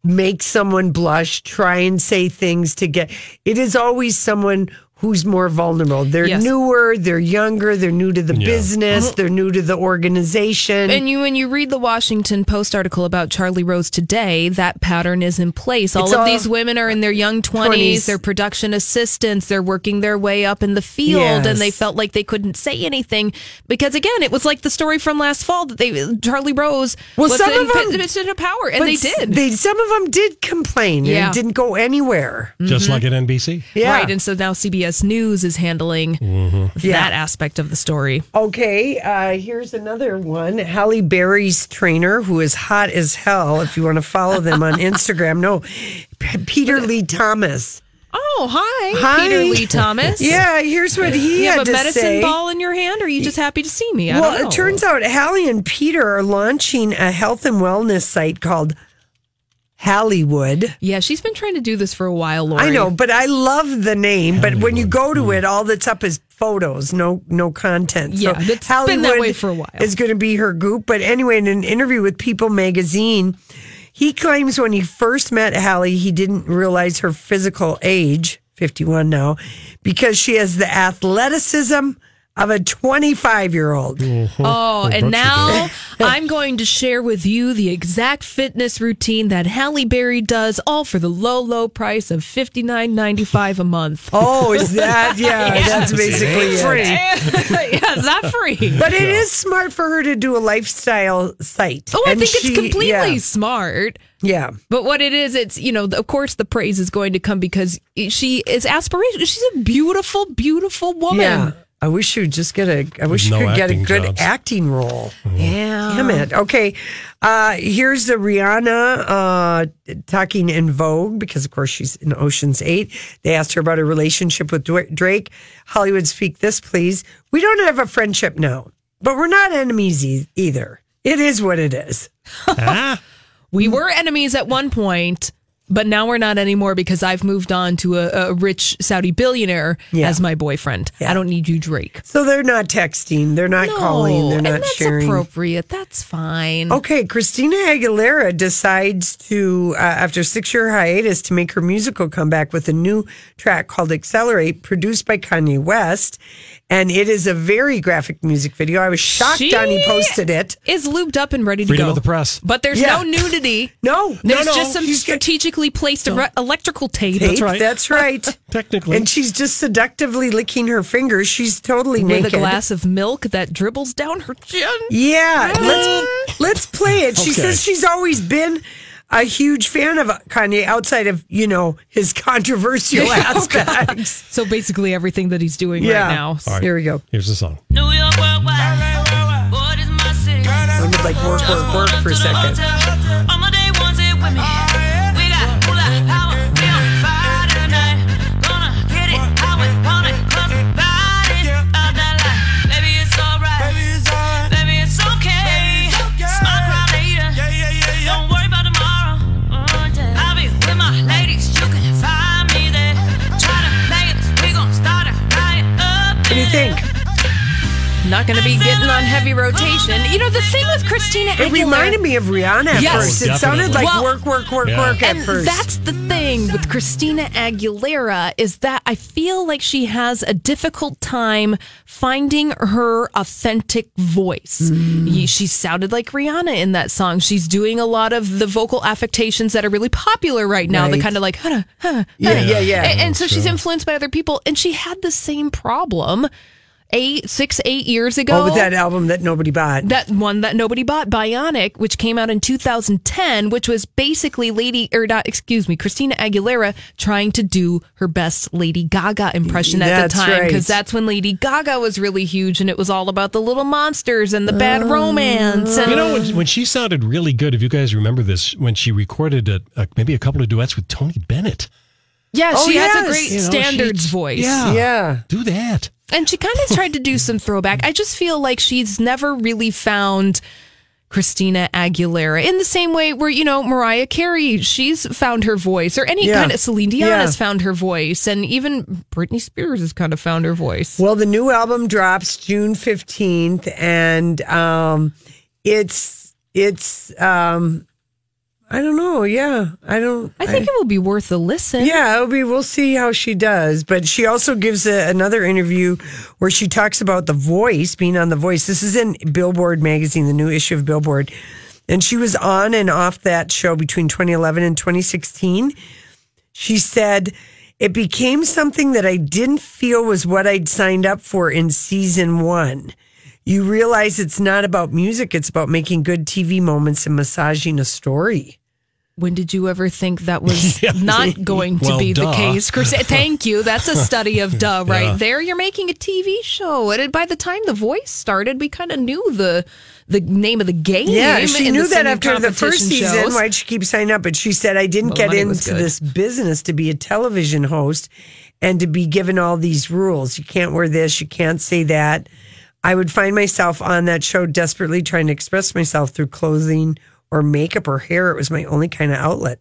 Speaker 2: make someone blush, try and say things to get, it is always someone who's more vulnerable. They're
Speaker 3: Yes.
Speaker 2: newer, they're younger, they're new to the
Speaker 3: Yeah.
Speaker 2: business,
Speaker 3: Uh-huh.
Speaker 2: they're new to the organization.
Speaker 3: And you, when you read the Washington Post article about Charlie Rose today, that pattern is in place. All
Speaker 2: It's
Speaker 3: of
Speaker 2: all-
Speaker 3: these women are in their young 20s,
Speaker 2: 20s.
Speaker 3: they're production assistants, they're working their way up in the field,
Speaker 2: Yes.
Speaker 3: and they felt like they couldn't say anything because, again, it was like the story from last fall that they Charlie Rose
Speaker 2: Well,
Speaker 3: was
Speaker 2: some
Speaker 3: in
Speaker 2: of them-
Speaker 3: position of power, and they did.
Speaker 2: They some of them did complain.
Speaker 3: Yeah.
Speaker 2: and didn't go anywhere.
Speaker 1: Just like at NBC.
Speaker 2: Yeah.
Speaker 3: Right, and so now CBS News is handling
Speaker 2: Yeah.
Speaker 3: that aspect of the story.
Speaker 2: Okay, uh, here's another one. Halle Berry's trainer, who is hot as hell. If you want to follow them on Instagram, no, P- Peter Lee Thomas.
Speaker 3: Oh, hi,
Speaker 2: Hi.
Speaker 3: Peter Lee Thomas.
Speaker 2: Yeah, here's what he
Speaker 3: you
Speaker 2: had
Speaker 3: have a
Speaker 2: to
Speaker 3: medicine
Speaker 2: say.
Speaker 3: ball in your hand, or are you just happy to see me? I
Speaker 2: well,
Speaker 3: don't know.
Speaker 2: it turns out Halle and Peter are launching a health and wellness site called Hollywood.
Speaker 3: Yeah, she's been trying to do this for a while, Lori.
Speaker 2: I know, but I love the name. But when you go to it, all that's up is photos, no no content.
Speaker 3: Yeah, it's been that way for a while.
Speaker 2: Is going to be her goop. But anyway, in an interview with People Magazine, he claims when he first met Halle, he didn't realize her physical age, fifty one now, because she has the athleticism of a twenty five year old.
Speaker 3: Oh, and now I'm going to share with you the exact fitness routine that Halle Berry does, all for the low, low price of fifty nine ninety five a month.
Speaker 2: Oh, is that yeah? That's basically it.
Speaker 3: free. yeah, is that free?
Speaker 2: But it is smart for her to do a lifestyle site.
Speaker 3: Oh, I
Speaker 2: And
Speaker 3: think
Speaker 2: she-
Speaker 3: it's completely
Speaker 2: yeah.
Speaker 3: smart.
Speaker 2: Yeah.
Speaker 3: But what it is, it's, you know, of course the praise is going to come because she is aspirational. She's a beautiful, beautiful woman.
Speaker 2: Yeah. I wish you'd just get a. I wish she
Speaker 1: no
Speaker 2: could get a good
Speaker 1: jobs.
Speaker 2: acting role.
Speaker 3: Yeah.
Speaker 2: Damn it. Okay. Uh, here's the Rihanna uh, talking in Vogue because, of course, she's in Ocean's Eight. They asked her about her relationship with Drake. Hollywood, speak this, please. We don't have a friendship now, but we're not enemies e- either. It is what it is.
Speaker 3: We were enemies at one point, but now we're not anymore because I've moved on to a, a rich Saudi billionaire
Speaker 2: Yeah.
Speaker 3: as my boyfriend. I don't need you, Drake.
Speaker 2: So they're not texting. They're not calling. They're
Speaker 3: and
Speaker 2: not
Speaker 3: that's
Speaker 2: sharing.
Speaker 3: appropriate. That's fine.
Speaker 2: Okay, Christina Aguilera decides to, uh, after six year hiatus, to make her musical comeback with a new track called "Accelerate," produced by Kanye West, and it is a very graphic music video. I was shocked
Speaker 3: She
Speaker 2: Donnie posted it.
Speaker 3: Is lubed up and ready to
Speaker 1: Freedom
Speaker 3: go.
Speaker 1: of the press.
Speaker 3: But there's
Speaker 2: Yeah.
Speaker 3: no nudity.
Speaker 2: No, no,
Speaker 3: There's
Speaker 2: no.
Speaker 3: just some
Speaker 2: She's got-
Speaker 3: strategically placed re- electrical tape.
Speaker 2: Tape, That's right.
Speaker 1: Technically.
Speaker 2: and she's just seductively licking her fingers. She's totally
Speaker 3: with
Speaker 2: naked.
Speaker 3: a glass of milk that dribbles down her chin.
Speaker 2: Yeah, let's let's play it. She
Speaker 1: Okay.
Speaker 2: says she's always been a huge fan of Kanye outside of, you know, his controversial oh, aspects.
Speaker 3: So basically, everything that he's doing
Speaker 2: Yeah.
Speaker 3: right now.
Speaker 1: All right.
Speaker 2: Here we go.
Speaker 1: Here's the song.
Speaker 9: New York worldwide. What is my city?
Speaker 2: I'm gonna like work, work, work for a second.
Speaker 3: Not going to be getting on heavy rotation. You know, the thing with Christina
Speaker 2: It reminded me of Rihanna at
Speaker 3: Yes.
Speaker 2: first. It sounded like
Speaker 3: Well-
Speaker 2: work, work, work,
Speaker 1: Yeah.
Speaker 2: work at
Speaker 3: and
Speaker 2: first.
Speaker 3: that's the thing with Christina Aguilera is that I feel like she has a difficult time finding her authentic voice.
Speaker 2: Mm.
Speaker 3: Ye- She sounded like Rihanna in that song. She's doing a lot of the vocal affectations that are really popular right now. The
Speaker 2: Right.
Speaker 3: kind of like, huh, huh,
Speaker 2: Yeah,
Speaker 3: huh.
Speaker 2: yeah, yeah.
Speaker 3: And, and so she's influenced by other people, and she had the same problem eight, six, eight years ago.
Speaker 2: oh, with that album that nobody bought.
Speaker 3: That one that nobody bought, Bionic, which came out in 2010, which was basically Lady, or not, excuse me, Christina Aguilera trying to do her best Lady Gaga impression at
Speaker 2: That's
Speaker 3: the time.
Speaker 2: right.
Speaker 3: Because that's when Lady Gaga was really huge and it was all about the little monsters and the bad oh. romance. And
Speaker 1: You know, when, when she sounded really good, if you guys remember this, when she recorded a, a, maybe a couple of duets with Tony Bennett.
Speaker 3: Yeah,
Speaker 2: Oh,
Speaker 3: she has
Speaker 2: yes.
Speaker 3: a great
Speaker 1: You know,
Speaker 3: standards
Speaker 1: she-
Speaker 3: voice.
Speaker 1: Yeah.
Speaker 2: Yeah.
Speaker 1: Do that.
Speaker 3: And she kind of tried to do some throwback. I just feel like she's never really found Christina Aguilera in the same way where, you know, Mariah Carey, she's found her voice, or any
Speaker 2: Yeah.
Speaker 3: kind of Celine Dion
Speaker 2: Yeah.
Speaker 3: has found her voice, and even Britney Spears has kind of found her voice.
Speaker 2: Well, the new album drops June 15th and um it's it's um I don't know. Yeah. I don't
Speaker 3: I think it will be worth a listen.
Speaker 2: Yeah, it'll be. We'll see how she does. But she also gives a, another interview where she talks about the voice, being on the voice. This is in Billboard magazine, the new issue of Billboard, and she was on and off that show between 2011 and 2016. She said it became something that I didn't feel was what I'd signed up for in season one. You realize it's not about music; it's about making good TV moments and massaging a story.
Speaker 3: When did you ever think that was
Speaker 1: Yeah.
Speaker 3: not going to
Speaker 1: Well,
Speaker 3: be the case? Chris, thank you. That's a study of duh right
Speaker 1: Yeah.
Speaker 3: there. You're making a TV show. And by the time The Voice started, we kind of knew the the name of the game.
Speaker 2: Yeah, she
Speaker 3: in
Speaker 2: knew
Speaker 3: the
Speaker 2: that after the first
Speaker 3: competition
Speaker 2: season. Why'd she keep signing up? But she said, I didn't
Speaker 3: Well,
Speaker 2: get into this business to be a television host and to be given all these rules. You can't wear this, you can't say that. I would find myself on that show desperately trying to express myself through clothing or makeup or hair. It was my only kind of outlet.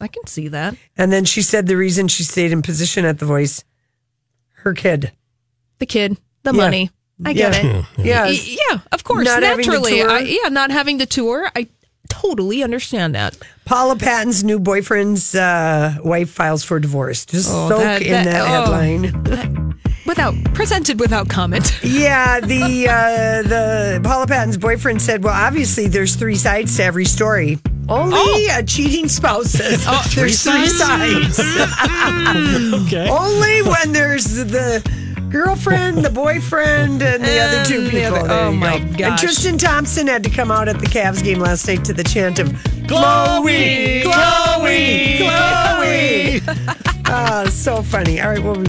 Speaker 3: I can see that.
Speaker 2: And then she said the reason she stayed in position at The Voice, her kid.
Speaker 3: The kid, the
Speaker 2: Yeah.
Speaker 3: money. I get
Speaker 2: Yeah.
Speaker 3: it.
Speaker 2: Yeah.
Speaker 3: Yeah, of course.
Speaker 2: Not
Speaker 3: Naturally. I, yeah, not having the tour. I totally understand that.
Speaker 2: Paula Patton's new boyfriend's uh, wife files for divorce. Just
Speaker 3: Oh,
Speaker 2: soak
Speaker 3: that-
Speaker 2: in
Speaker 3: that-
Speaker 2: that,
Speaker 3: oh.
Speaker 2: headline.
Speaker 3: Without presented without comment.
Speaker 2: Yeah, the uh, the Paula Patton's boyfriend said, "Well, obviously there's three sides to every story. Only a cheating spouse says
Speaker 3: Oh,
Speaker 2: there's
Speaker 1: three sides? Okay.
Speaker 2: Only when there's the girlfriend, the boyfriend, and the other two
Speaker 3: And the
Speaker 2: people.
Speaker 3: other- oh my
Speaker 2: go. And. Tristan Thompson had to come out at the Cavs game last night to the chant of
Speaker 1: Khloé,
Speaker 2: Khloé, Khloé. Ah, so funny. All right, well.